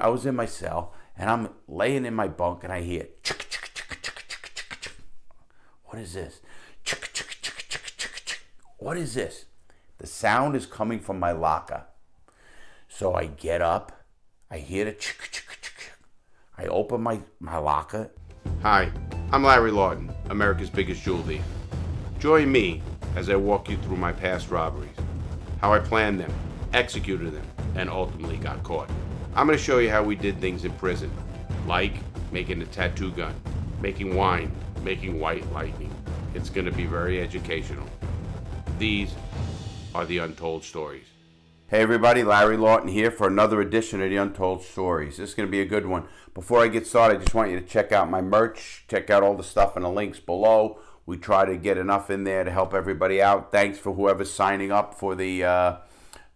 I was in my cell and I'm laying in my bunk and I hear what is this? What is this? The sound is coming from my locker. So I get up, I hear the I open my, my locker. Hi, I'm Larry Lawton, America's biggest jewel thief. Join me as I walk you through my past robberies, how I planned them, executed them, and ultimately got caught. I'm going to show you how we did things in prison, like making a tattoo gun, making wine, making white lightning. It's going to be very educational. These are the untold stories. Hey everybody, Larry Lawton here for another edition of the Untold Stories. This is going to be a good one. Before I get started, I just want you to check out my merch, check out all the stuff in the links below. We try to get enough in there to help everybody out. Thanks for whoever's signing up for the uh,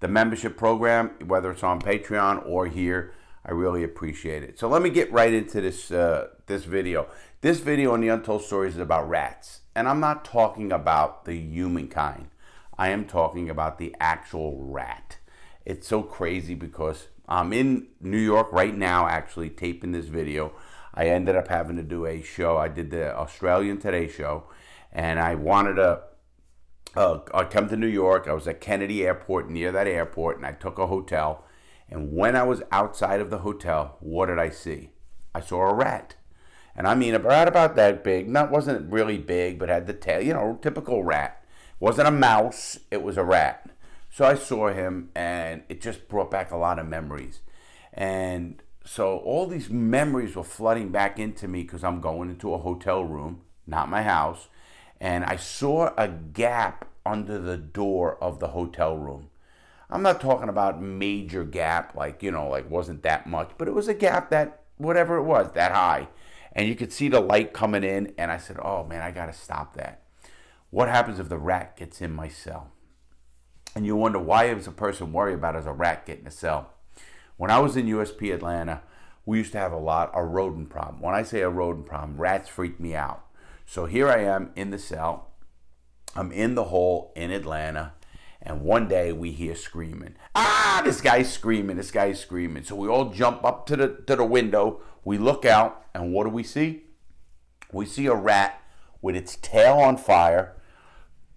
the membership program, whether it's on Patreon or here. I really appreciate it. So let me get right into this uh, this video. This video on the Untold Stories is about rats, and I'm not talking about the humankind. I am talking about the actual rat. It's so crazy because I'm in New York right now, actually taping this video. I ended up having to do a show. I did the Australian Today show, and I wanted to uh, I come to New York. I was at Kennedy Airport, near that airport, and I took a hotel. And when I was outside of the hotel, what did I see? I saw a rat. And I mean, a rat about that big. Not wasn't really big, but had the tail. You know, typical rat. wasn't a mouse. It was a rat. So I saw him, and it just brought back a lot of memories. And so all these memories were flooding back into me because I'm going into a hotel room, not my house and I saw a gap under the door of the hotel room. I'm not talking about major gap, like, you know, like wasn't that much, but it was a gap that, whatever it was, that high. And you could see the light coming in, and I said, oh man, I got to stop that. What happens if the rat gets in my cell? And you wonder, why does a person worry about as a rat getting a cell? When I was in USP Atlanta, we used to have a lot, a rodent problem. When I say a rodent problem, rats freak me out. So here I am in the cell. I'm in the hole in Atlanta. And one day we hear screaming. Ah, this guy's screaming. This guy's screaming. So we all jump up to the to the window. We look out, and what do we see? We see a rat with its tail on fire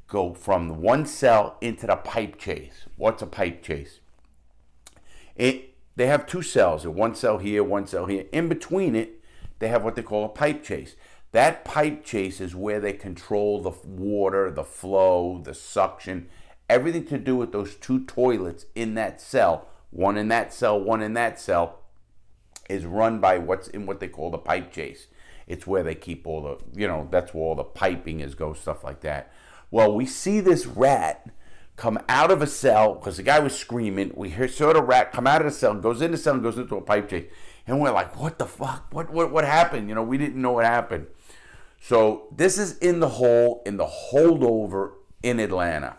go from one cell into the pipe chase. What's a pipe chase? It they have two cells, one cell here, one cell here. In between it, they have what they call a pipe chase. That pipe chase is where they control the water, the flow, the suction, everything to do with those two toilets in that cell, one in that cell, one in that cell, is run by what's in what they call the pipe chase. It's where they keep all the, you know, that's where all the piping is, goes, stuff like that. Well, we see this rat come out of a cell because the guy was screaming. We hear, sort of rat come out of the cell, goes into the cell, and goes into a pipe chase. And we're like, what the fuck? What, what, what happened? You know, we didn't know what happened. So this is in the hole, in the holdover in Atlanta.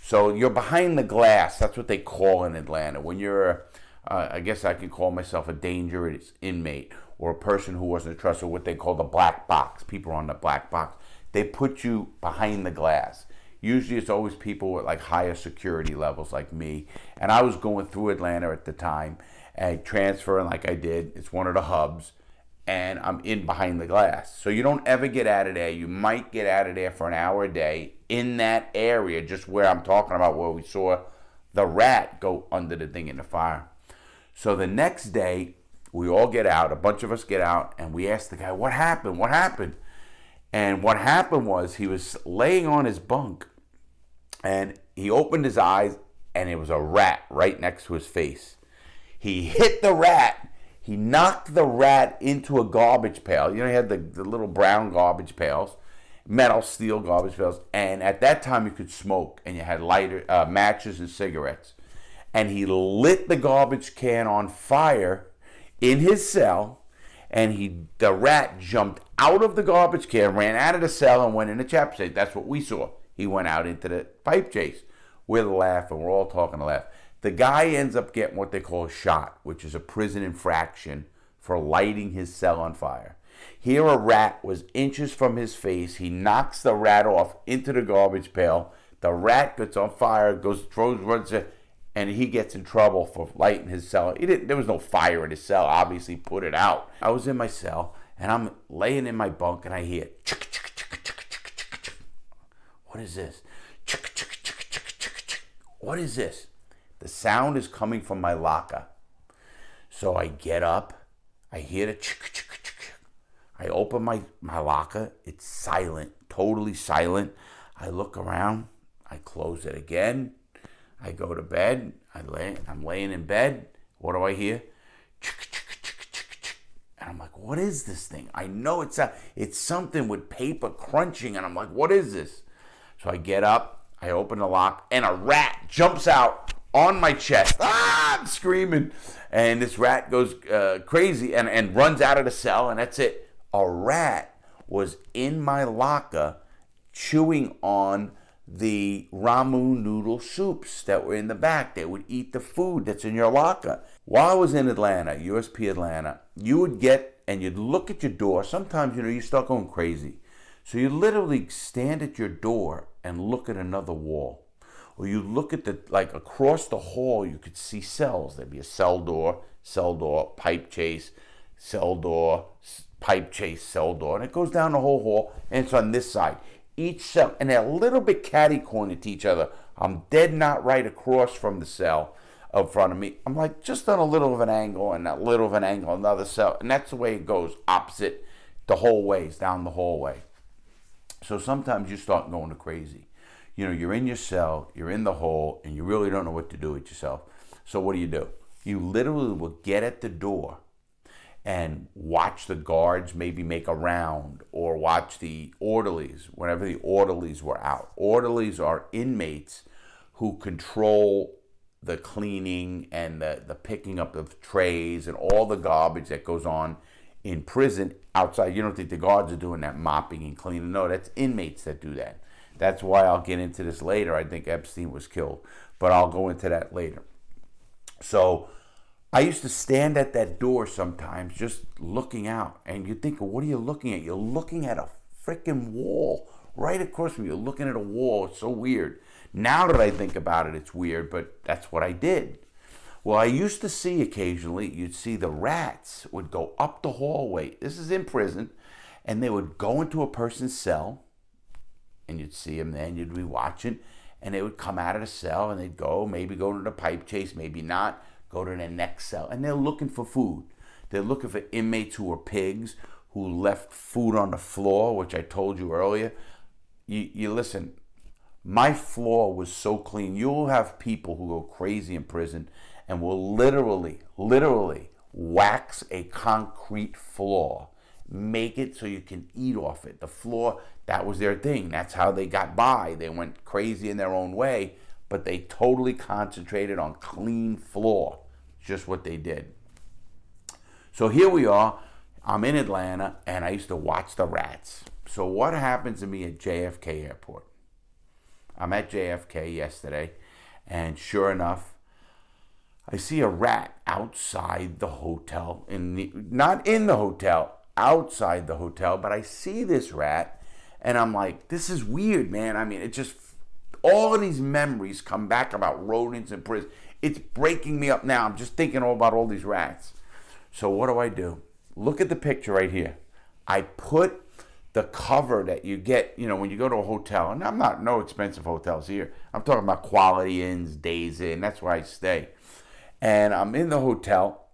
So you're behind the glass. That's what they call in Atlanta. When you're, uh, I guess I can call myself a dangerous inmate or a person who wasn't trusted, what they call the black box. People on the black box. They put you behind the glass. Usually it's always people with like higher security levels like me. And I was going through Atlanta at the time and transferring like I did. It's one of the hubs and I'm in behind the glass. So you don't ever get out of there. You might get out of there for an hour a day in that area, just where I'm talking about, where we saw the rat go under the thing in the fire. So the next day, we all get out, a bunch of us get out, and we ask the guy, What happened? What happened? And what happened was he was laying on his bunk and he opened his eyes, and it was a rat right next to his face. He hit the rat he knocked the rat into a garbage pail. You know, he had the, the little brown garbage pails, metal steel garbage pails. And at that time, you could smoke, and you had lighter uh, matches and cigarettes. And he lit the garbage can on fire in his cell, and he the rat jumped out of the garbage can, ran out of the cell, and went in the chapstick. That's what we saw. He went out into the pipe chase. We're laughing. We're all talking to laugh. The guy ends up getting what they call a shot, which is a prison infraction for lighting his cell on fire. Here, a rat was inches from his face. He knocks the rat off into the garbage pail. The rat gets on fire, goes, throws, runs, and he gets in trouble for lighting his cell. There was no fire in his cell. Obviously, put it out. I was in my cell and I'm laying in my bunk and I hear. What is this? What is this? The sound is coming from my locker. So I get up. I hear the. I open my, my locker. It's silent, totally silent. I look around. I close it again. I go to bed. I lay, I'm laying in bed. What do I hear? And I'm like, what is this thing? I know it's a, it's something with paper crunching. And I'm like, what is this? So I get up, I open the lock, and a rat jumps out on my chest. Ah, I'm screaming. And this rat goes uh, crazy and, and runs out of the cell, and that's it. A rat was in my locker chewing on the ramen noodle soups that were in the back. They would eat the food that's in your locker. While I was in Atlanta, USP Atlanta, you would get and you'd look at your door. Sometimes, you know, you start going crazy. So you literally stand at your door and look at another wall. Or you look at the, like across the hall, you could see cells. There'd be a cell door, cell door, pipe chase, cell door, pipe chase, cell door. And it goes down the whole hall and it's on this side each cell, and they're a little bit catty cornered to each other. I'm dead not right across from the cell up front of me. I'm like just on a little of an angle and a little of an angle, another cell. And that's the way it goes, opposite the whole ways down the hallway. So sometimes you start going crazy. You know, you're in your cell, you're in the hole, and you really don't know what to do with yourself. So what do you do? You literally will get at the door and watch the guards maybe make a round or watch the orderlies whenever the orderlies were out. Orderlies are inmates who control the cleaning and the, the picking up of trays and all the garbage that goes on in prison outside. You don't think the guards are doing that mopping and cleaning. No, that's inmates that do that. That's why I'll get into this later. I think Epstein was killed, but I'll go into that later. So, I used to stand at that door sometimes just looking out, and you think, what are you looking at? You're looking at a freaking wall right across from you. You're looking at a wall. It's so weird. Now that I think about it, it's weird, but that's what I did. Well, I used to see occasionally, you'd see the rats would go up the hallway. This is in prison, and they would go into a person's cell, and you'd see them then, you'd be watching, and they would come out of the cell and they'd go, maybe go to the pipe chase, maybe not go to the next cell, and they're looking for food. They're looking for inmates who are pigs, who left food on the floor, which I told you earlier. You, you listen, my floor was so clean. You'll have people who go crazy in prison and will literally, literally wax a concrete floor, make it so you can eat off it. The floor, that was their thing. That's how they got by. They went crazy in their own way but they totally concentrated on clean floor. Just what they did. So here we are. I'm in Atlanta and I used to watch the rats. So what happens to me at JFK Airport? I'm at JFK yesterday and sure enough, I see a rat outside the hotel in the, not in the hotel, outside the hotel, but I see this rat and I'm like, this is weird, man. I mean, it just all of these memories come back about rodents and prison. It's breaking me up now. I'm just thinking all about all these rats. So what do I do? Look at the picture right here. I put the cover that you get, you know, when you go to a hotel, and I'm not no expensive hotels here. I'm talking about Quality Inns, Days Inn. That's where I stay. And I'm in the hotel,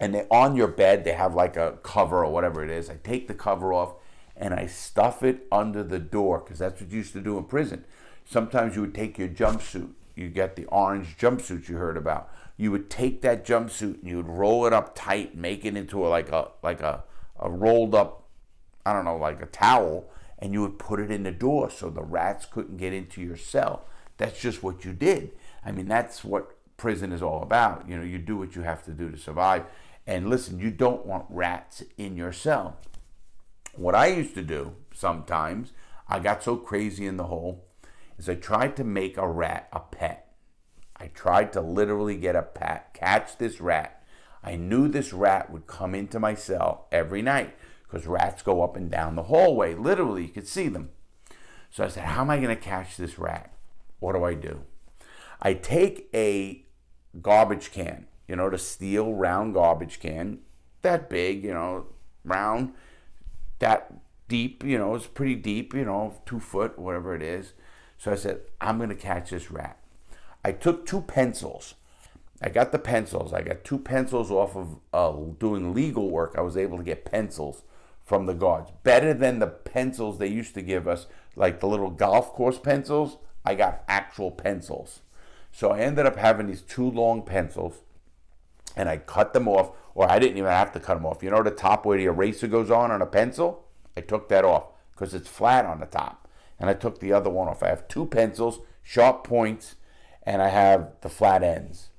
and they on your bed they have like a cover or whatever it is. I take the cover off and I stuff it under the door because that's what you used to do in prison. Sometimes you would take your jumpsuit. You get the orange jumpsuit you heard about. You would take that jumpsuit and you would roll it up tight, make it into a, like a like a, a rolled up, I don't know, like a towel, and you would put it in the door so the rats couldn't get into your cell. That's just what you did. I mean, that's what prison is all about. You know, you do what you have to do to survive. And listen, you don't want rats in your cell. What I used to do sometimes, I got so crazy in the hole, is I tried to make a rat a pet. I tried to literally get a pet, catch this rat. I knew this rat would come into my cell every night because rats go up and down the hallway. Literally, you could see them. So I said, How am I going to catch this rat? What do I do? I take a garbage can, you know, the steel round garbage can, that big, you know, round, that deep, you know, it's pretty deep, you know, two foot, whatever it is. So I said, I'm going to catch this rat. I took two pencils. I got the pencils. I got two pencils off of uh, doing legal work. I was able to get pencils from the guards. Better than the pencils they used to give us, like the little golf course pencils. I got actual pencils. So I ended up having these two long pencils and I cut them off, or I didn't even have to cut them off. You know the top where the eraser goes on on a pencil? I took that off because it's flat on the top. And I took the other one off. I have two pencils, sharp points, and I have the flat ends.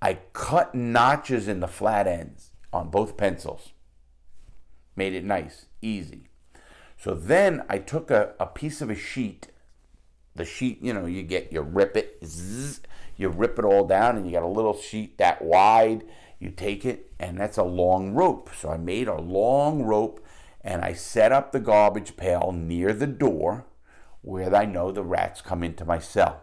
I cut notches in the flat ends on both pencils. Made it nice, easy. So then I took a, a piece of a sheet. The sheet, you know, you get, you rip it, zzz, you rip it all down, and you got a little sheet that wide. You take it, and that's a long rope. So I made a long rope, and I set up the garbage pail near the door where I know the rats come into my cell.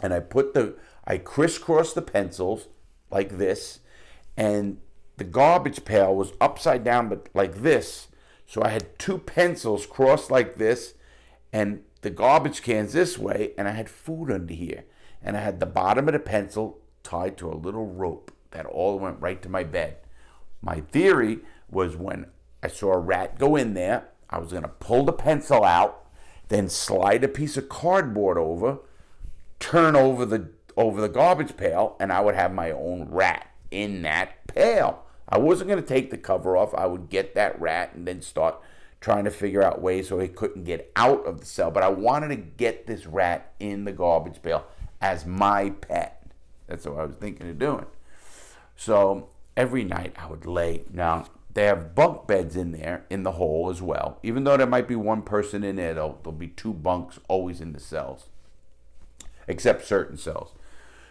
And I put the, I crisscrossed the pencils like this, and the garbage pail was upside down, but like this. So I had two pencils crossed like this, and the garbage cans this way, and I had food under here. And I had the bottom of the pencil tied to a little rope that all went right to my bed. My theory was when I saw a rat go in there, I was going to pull the pencil out, then slide a piece of cardboard over, turn over the over the garbage pail, and I would have my own rat in that pail. I wasn't going to take the cover off. I would get that rat and then start trying to figure out ways so he couldn't get out of the cell. But I wanted to get this rat in the garbage pail as my pet. That's what I was thinking of doing. So every night I would lay. Now, they have bunk beds in there in the hole as well. Even though there might be one person in there, there'll, there'll be two bunks always in the cells, except certain cells.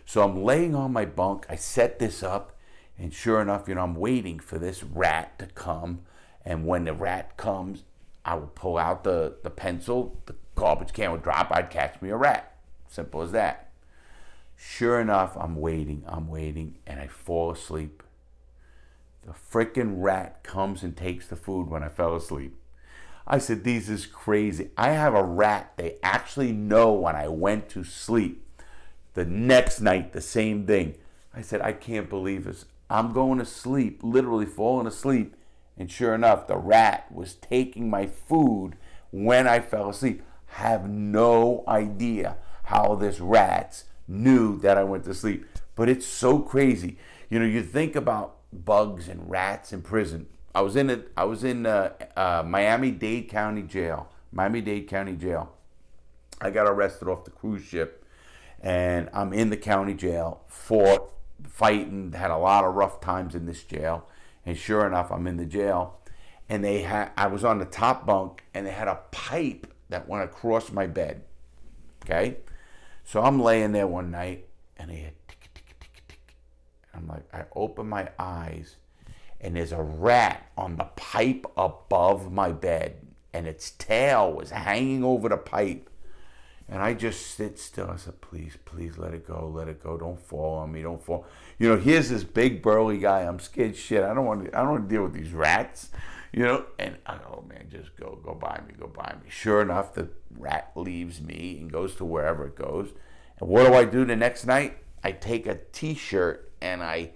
So I'm laying on my bunk. I set this up, and sure enough, you know, I'm waiting for this rat to come. And when the rat comes, I would pull out the, the pencil, the garbage can would drop, I'd catch me a rat. Simple as that. Sure enough, I'm waiting, I'm waiting, and I fall asleep. The freaking rat comes and takes the food when I fell asleep. I said, This is crazy. I have a rat. They actually know when I went to sleep. The next night, the same thing. I said, I can't believe this. I'm going to sleep, literally falling asleep. And sure enough, the rat was taking my food when I fell asleep. Have no idea how this rat knew that I went to sleep. But it's so crazy. You know, you think about bugs and rats in prison. I was in it. I was in uh, uh, Miami Dade County Jail. Miami Dade County Jail. I got arrested off the cruise ship, and I'm in the county jail. Fought, fighting, had a lot of rough times in this jail. And sure enough, I'm in the jail, and they had. I was on the top bunk, and they had a pipe that went across my bed. Okay, so I'm laying there one night, and they had tick, tick, tick, tick. I'm like, I open my eyes, and there's a rat on the pipe above my bed, and its tail was hanging over the pipe. And I just sit still. I said, please, please let it go, let it go. Don't fall on me, don't fall. You know, here's this big burly guy. I'm scared shit. I don't want to, I don't want to deal with these rats. You know, and I oh man, just go, go by me, go by me. Sure enough, the rat leaves me and goes to wherever it goes. And what do I do the next night? I take a t-shirt and I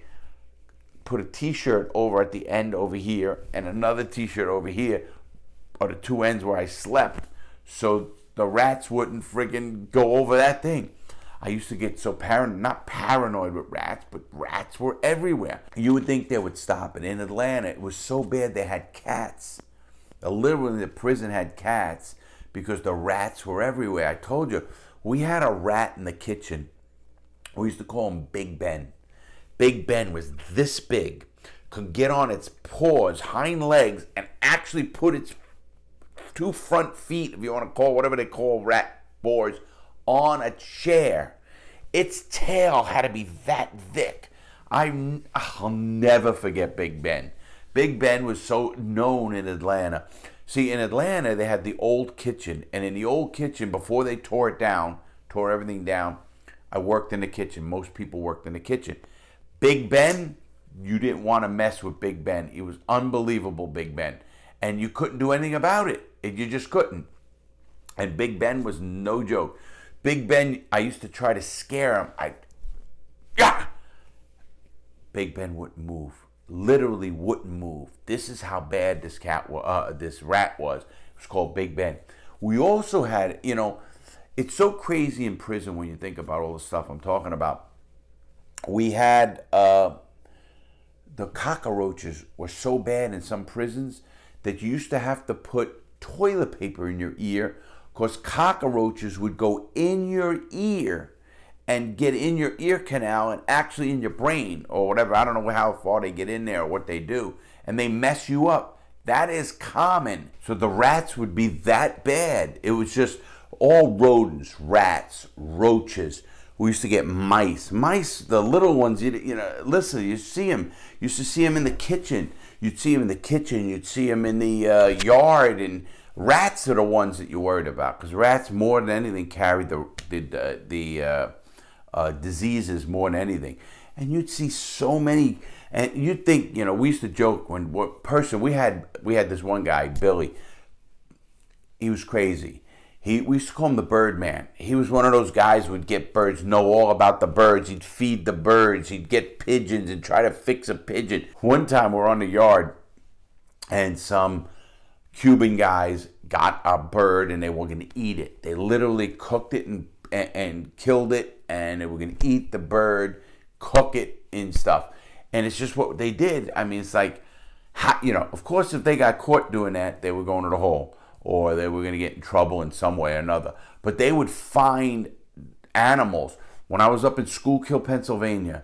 put a t-shirt over at the end over here and another t-shirt over here are the two ends where I slept. So the rats wouldn't friggin' go over that thing. I used to get so paranoid, not paranoid with rats, but rats were everywhere. You would think they would stop. And in Atlanta, it was so bad they had cats. Uh, literally, the prison had cats because the rats were everywhere. I told you, we had a rat in the kitchen. We used to call him Big Ben. Big Ben was this big, could get on its paws, hind legs, and actually put its two front feet, if you want to call whatever they call rat boars, on a chair. Its tail had to be that thick. I, I'll never forget Big Ben. Big Ben was so known in Atlanta. See, in Atlanta, they had the old kitchen, and in the old kitchen, before they tore it down, tore everything down, I worked in the kitchen. Most people worked in the kitchen. Big Ben, you didn't want to mess with Big Ben. It was unbelievable, Big Ben. And you couldn't do anything about it. You just couldn't. And Big Ben was no joke. Big Ben, I used to try to scare him. I, yeah. Big Ben wouldn't move. Literally wouldn't move. This is how bad this cat, uh, this rat was. It was called Big Ben. We also had, you know, it's so crazy in prison when you think about all the stuff I'm talking about. We had uh, the cockroaches were so bad in some prisons that you used to have to put toilet paper in your ear because cockroaches would go in your ear and get in your ear canal and actually in your brain or whatever. I don't know how far they get in there or what they do. And they mess you up. That is common. So the rats would be that bad. It was just all rodents, rats, roaches. We used to get mice. Mice, the little ones, you, know, listen, you see them. You used to see them in the kitchen. You'd see them in the kitchen. You'd see them in the uh, yard. And rats are the ones that you're worried about because rats, more than anything, carry the, the, the uh, uh, diseases more than anything. And you'd see so many and you'd think, you know, we used to joke when what person we had we had this one guy, Billy. He was crazy. He we used to call him the bird man. He was one of those guys who would get birds, know all about the birds. He'd feed the birds. He'd get pigeons and try to fix a pigeon. One time we're on the yard, and some Cuban guys got a bird and they were going to eat it. They literally cooked it and, and, killed it, and they were going to eat the bird, cook it and stuff. And it's just what they did. I mean, it's like, you know, of course, if they got caught doing that, they were going to the hole or they were going to get in trouble in some way or another. But they would find animals. When I was up in Schuylkill, Pennsylvania,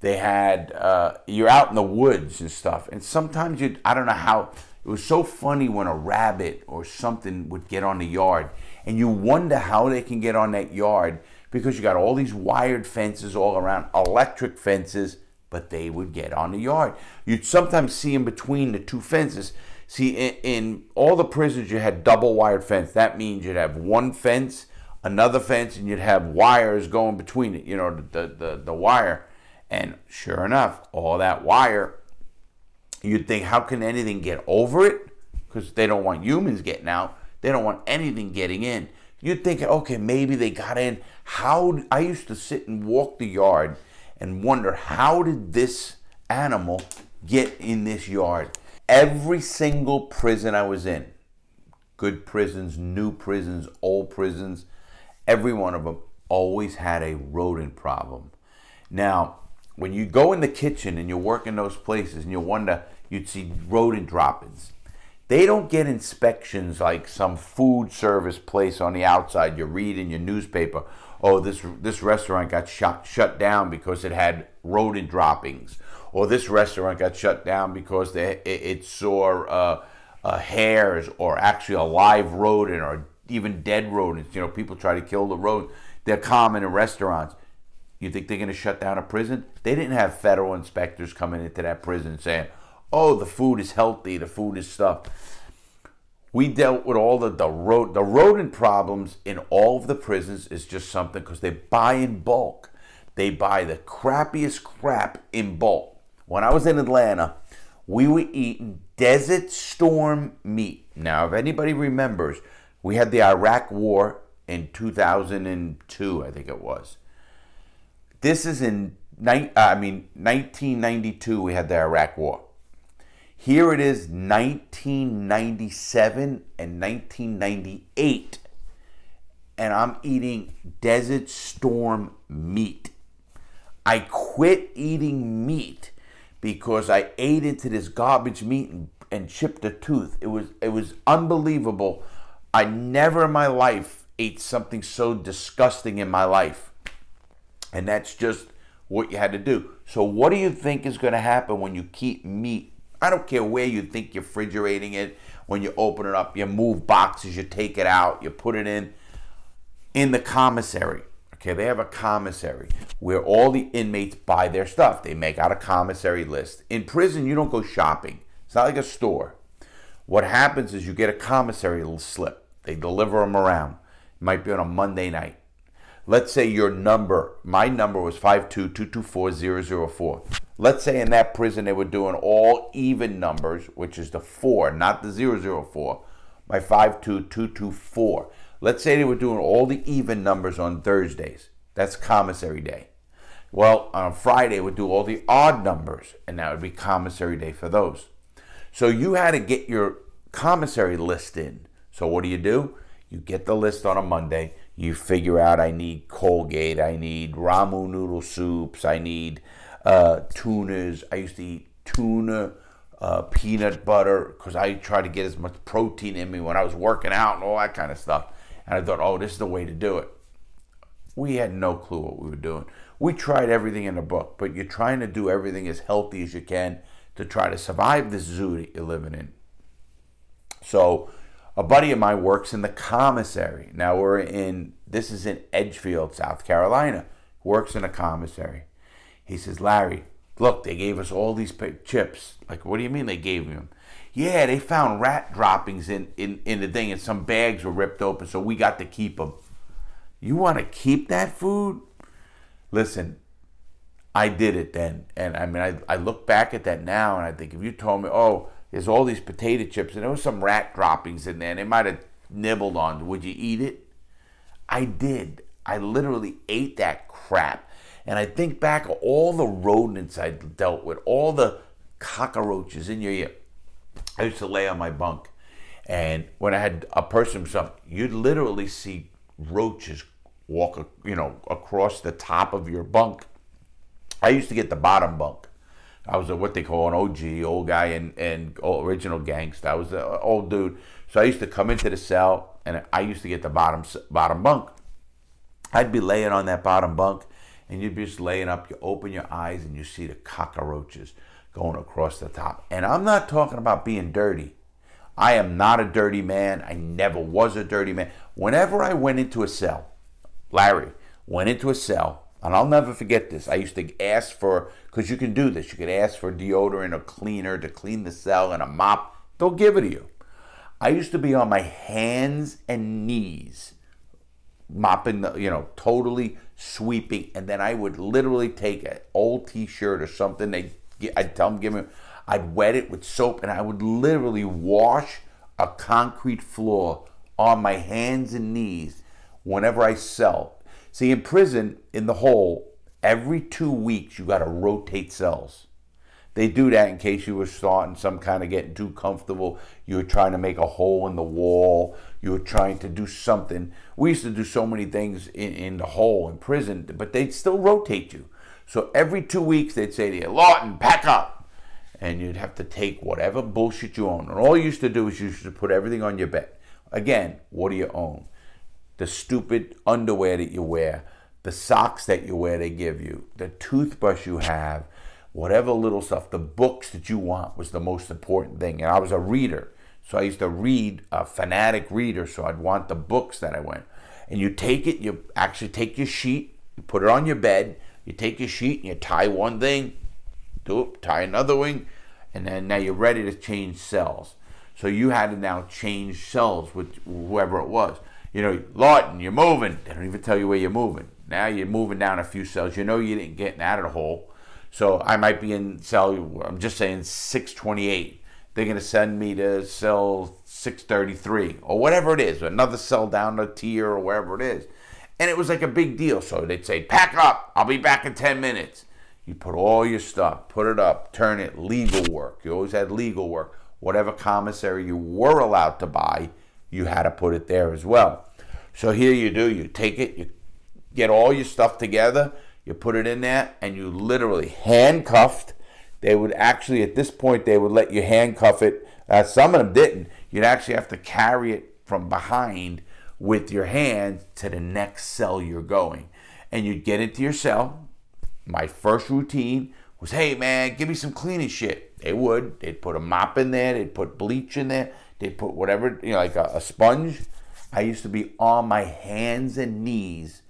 they had, uh, you're out in the woods and stuff. And sometimes you, I don't know how, it was so funny when a rabbit or something would get on the yard. And you wonder how they can get on that yard because you got all these wired fences all around, electric fences, but they would get on the yard. You'd sometimes see them between the two fences. See, in, in, all the prisons, you had double wired fence. That means you'd have one fence, another fence, and you'd have wires going between it, you know, the, the, the wire. And sure enough, all that wire, you'd think, how can anything get over it? Because they don't want humans getting out. They don't want anything getting in. You'd think, okay, maybe they got in. How I used to sit and walk the yard and wonder how did this animal get in this yard? Every single prison I was in, good prisons, new prisons, old prisons, every one of them always had a rodent problem. Now, when you go in the kitchen and you work in those places and you wonder, you'd see rodent droppings. They don't get inspections like some food service place on the outside you read in your newspaper. Oh, this this restaurant got shut shut down because it had rodent droppings or this restaurant got shut down because they, it, it saw uh, uh, hares or actually a live rodent or even dead rodents. You know, people try to kill the rodent. They're common in restaurants. You think they're going to shut down a prison? They didn't have federal inspectors coming into that prison saying, "Oh, the food is healthy, the food is stuff." We dealt with all the the, rod- the rodent problems in all of the prisons is just something because they buy in bulk. They buy the crappiest crap in bulk when I was in Atlanta, we were eating Desert Storm meat. Now, if anybody remembers, we had the Iraq War in 2002, I think it was. This is in uh, I mean 1992 we had the Iraq War. Here it is 1997 and 1998 and I'm eating Desert Storm meat. I quit eating meat because I ate into this garbage meat and, and chipped a tooth. It was it was unbelievable. I never in my life ate something so disgusting in my life. And that's just what you had to do. So what do you think is going to happen when you keep meat? I don't care where you think you're refrigerating it. When you open it up, you move boxes, you take it out, you put it in in the commissary. Okay, they have a commissary where all the inmates buy their stuff. They make out a commissary list. In prison, you don't go shopping. It's not like a store. What happens is you get a commissary little slip. They deliver them around. It might be on a Monday night. Let's say your number, my number was 52224 Let's say in that prison they were doing all even numbers, which is the 4, not the 004. My 52224. Let's say they were doing all the even numbers on Thursdays. That's commissary day. Well, on Friday, we would do all the odd numbers, and that would be commissary day for those. So you had to get your commissary list in. So what do you do? You get the list on a Monday. You figure out I need Colgate, I need ramen noodle soups, I need uh, tunas. I used to eat tuna, uh, peanut butter, because I tried to get as much protein in me when I was working out and all that kind of stuff. And I thought, oh, this is the way to do it. We had no clue what we were doing. We tried everything in the book, but you're trying to do everything as healthy as you can to try to survive this zoo that you're living in. So, a buddy of mine works in the commissary. Now we're in this is in Edgefield, South Carolina. Works in a commissary. He says, Larry, look, they gave us all these chips. Like, what do you mean they gave them? Yeah, they found rat droppings in, in, in the thing, and some bags were ripped open, so we got to keep them. You want to keep that food? Listen, I did it then. And I mean, I, I look back at that now and I think if you told me, oh, there's all these potato chips and there was some rat droppings in there and they might have nibbled on, would you eat it? I did. I literally ate that crap. And I think back of all the rodents I dealt with, all the cockroaches in your ear. I used to lay on my bunk. And when I had a person something, you'd literally see roaches walk, you know, across the top of your bunk. I used to get the bottom bunk. I was a, what they call an OG, old guy and, and original gangster. I was an old dude. So I used to come into the cell and I used to get the bottom bottom bunk. I'd be laying on that bottom bunk and you'd be just laying up. You open your eyes and you see the cockroaches going across the top. And I'm not talking about being dirty. I am not a dirty man. I never was a dirty man. Whenever I went into a cell, Larry went into a cell, and I'll never forget this. I used to ask for, because you can do this, you can ask for deodorant or cleaner to clean the cell and a mop. They'll give it to you. I used to be on my hands and knees, mopping the, you know, totally sweeping, and then I would literally take an old T-shirt or something. They, I'd tell them, give me, I'd wet it with soap, and I would literally wash a concrete floor on my hands and knees whenever I sell. See, in prison, in the hole, every two weeks you got to rotate cells. They do that in case you were starting some kind of getting too comfortable. You were trying to make a hole in the wall. You were trying to do something. We used to do so many things in, in the hole in prison, but they'd still rotate you. So every two weeks they'd say to you, Lawton, pack up. And you'd have to take whatever bullshit you own. And all you used to do is you used to put everything on your bed. Again, what do you own? The stupid underwear that you wear, the socks that you wear they give you, the toothbrush you have, whatever little stuff, the books that you want was the most important thing. And I was a reader. So I used to read, a fanatic reader, so I'd want the books that I went. And you take it, you actually take your sheet, you put it on your bed, you take your sheet and you tie one thing, do it, tie another wing, and then now you're ready to change cells. So you had to now change cells with whoever it was you know, Lawton, you're moving. They don't even tell you where you're moving. Now you're moving down a few cells. You know you didn't get out of the hole. So I might be in cell, I'm just saying 628. They're going to send me to cell 633 or whatever it is, another cell down a tier or wherever it is. And it was like a big deal. So they'd say, pack up. I'll be back in 10 minutes. You put all your stuff, put it up, turn it, legal work. You always had legal work. Whatever commissary you were allowed to buy, you had to put it there as well. So here you do, you take it, you get all your stuff together, you put it in there, and you literally handcuffed. They would actually, at this point, they would let you handcuff it. Uh, some of them didn't. You'd actually have to carry it from behind with your hand to the next cell you're going. And you'd get into your cell. My first routine was, hey man, give me some cleaning shit. They would. They'd put a mop in there, they'd put bleach in there, they put whatever, you know, like a, a sponge. I used to be on my hands and knees,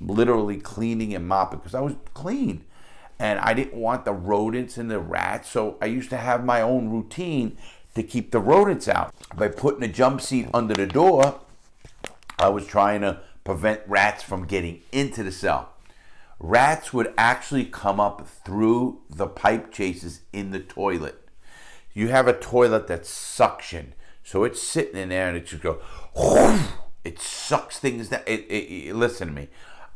literally cleaning and mopping because I was clean. And I didn't want the rodents and the rats. So I used to have my own routine to keep the rodents out. By putting a jump seat under the door, I was trying to prevent rats from getting into the cell. Rats would actually come up through the pipe chases in the toilet. You have a toilet that's suction, so it's sitting in there and it just go. It sucks things down. It, it, it, listen to me.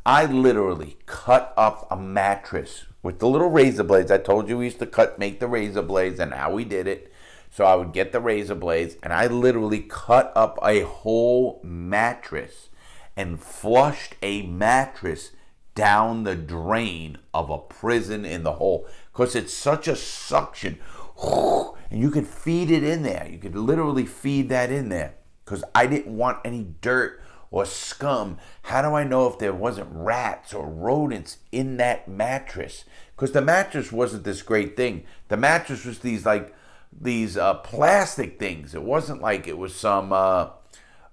I literally cut up a mattress with the little razor blades. I told you we used to cut, make the razor blades, and how we did it. So I would get the razor blades, and I literally cut up a whole mattress and flushed a mattress down the drain of a prison in the hole because it's such a suction and you could feed it in there. You could literally feed that in there. Because i didn't want any dirt or scum. How do i know if there wasn't rats or rodents in that mattress? Because the mattress wasn't this great thing. The mattress was these like these uh, plastic things. It wasn't like it was some uh,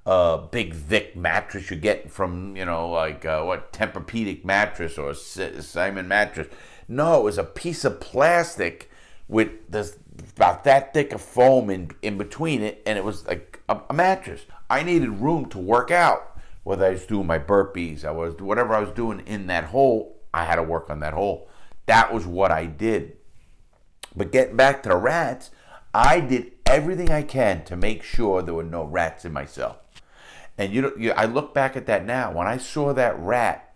uh, big thick mattress you get from you know like uh, what Tempur-Pedic mattress or Simmons mattress. No, it was a piece of plastic with this about that thick of foam in in between it, and it was like a, a mattress. I needed room to work out. Whether I was doing my burpees, I was whatever I was doing in that hole, I had to work on that hole. That was what I did. But getting back to the rats, I did everything I can to make sure there were no rats in my cell. And you know, you, I look back at that now. When I saw that rat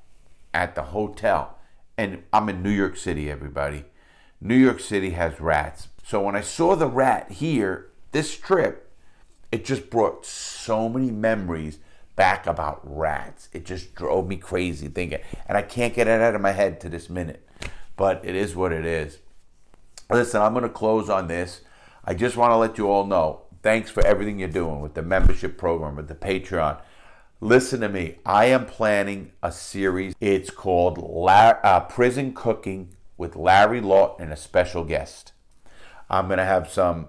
at the hotel, and I'm in New York City, everybody. New York City has rats. So when I saw the rat here, this trip, it just brought so many memories back about rats. It just drove me crazy thinking, and I can't get it out of my head to this minute. But it is what it is. Listen, I'm going to close on this. I just want to let you all know Thanks for everything you're doing with the membership program, with the Patreon. Listen to me. I am planning a series. It's called La- uh, Prison Cooking with Larry Lawton and a special guest. I'm going to have some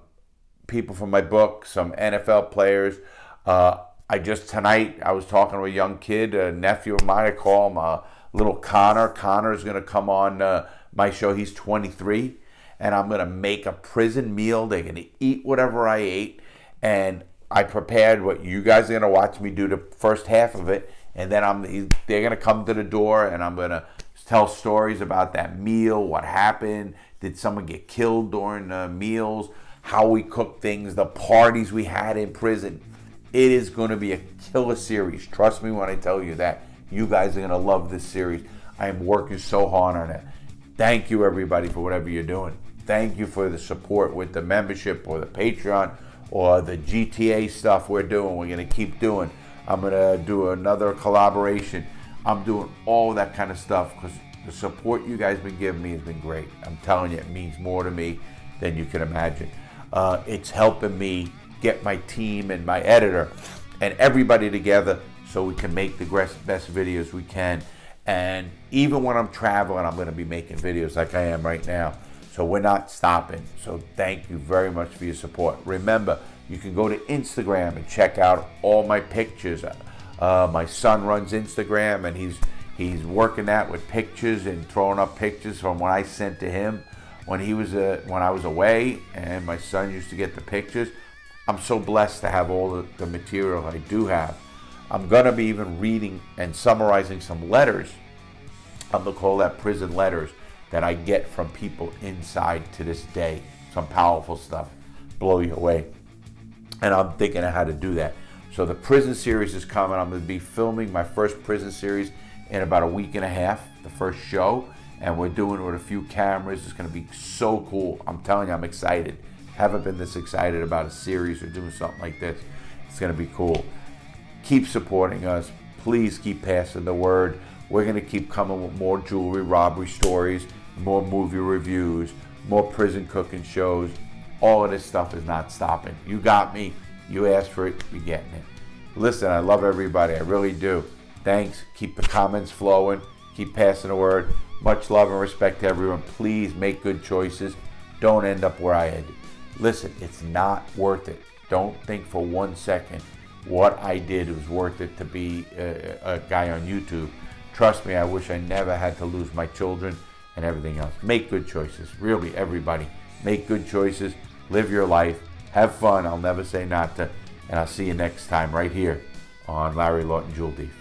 people from my book, some NFL players. Uh, I just tonight I was talking to a young kid, a nephew of mine. I call him uh, little Connor. Connor is going to come on uh, my show. He's 23 and I'm going to make a prison meal. They're going to eat whatever I ate. And I prepared what you guys are going to watch me do the first half of it. And then I'm they're going to come to the door and I'm going to tell stories about that meal, what happened, did someone get killed during the meals, how we cooked things, the parties we had in prison. It is going to be a killer series. Trust me when I tell you that. You guys are going to love this series. I am working so hard on it. Thank you, everybody, for whatever you're doing thank you for the support with the membership or the Patreon or the GTA stuff we're doing. We're going to keep doing. I'm going to do another collaboration. I'm doing all that kind of stuff because the support you guys been giving me has been great. I'm telling you, it means more to me than you can imagine. Uh, it's helping me get my team and my editor and everybody together so we can make the best videos we can. And even when I'm traveling, I'm going to be making videos like I am right now. So we're not stopping. So thank you very much for your support. Remember, you can go to Instagram and check out all my pictures. Uh, my son runs Instagram and he's he's working that with pictures and throwing up pictures from what I sent to him when he was uh, when I was away and my son used to get the pictures. I'm so blessed to have all the, the material I do have. I'm gonna be even reading and summarizing some letters. I'm gonna call that prison letters that I get from people inside to this day. Some powerful stuff, blow you away. And I'm thinking of how to do that. So the prison series is coming. I'm going to be filming my first prison series in about a week and a half, the first show. And we're doing it with a few cameras. It's going to be so cool. I'm telling you, I'm excited. Haven't been this excited about a series or doing something like this. It's going to be cool. Keep supporting us. Please keep passing the word. We're going to keep coming with more jewelry robbery stories more movie reviews, more prison cooking shows. All of this stuff is not stopping. You got me. You asked for it. You're getting it. Listen, I love everybody. I really do. Thanks. Keep the comments flowing. Keep passing the word. Much love and respect to everyone. Please make good choices. Don't end up where I ended. Listen, it's not worth it. Don't think for one second what I did was worth it to be a, a guy on YouTube. Trust me, I wish I never had to lose my children and everything else. Make good choices. Really, everybody. Make good choices. Live your life. Have fun. I'll never say not to. And I'll see you next time right here on Larry Lawton Jewel Thief.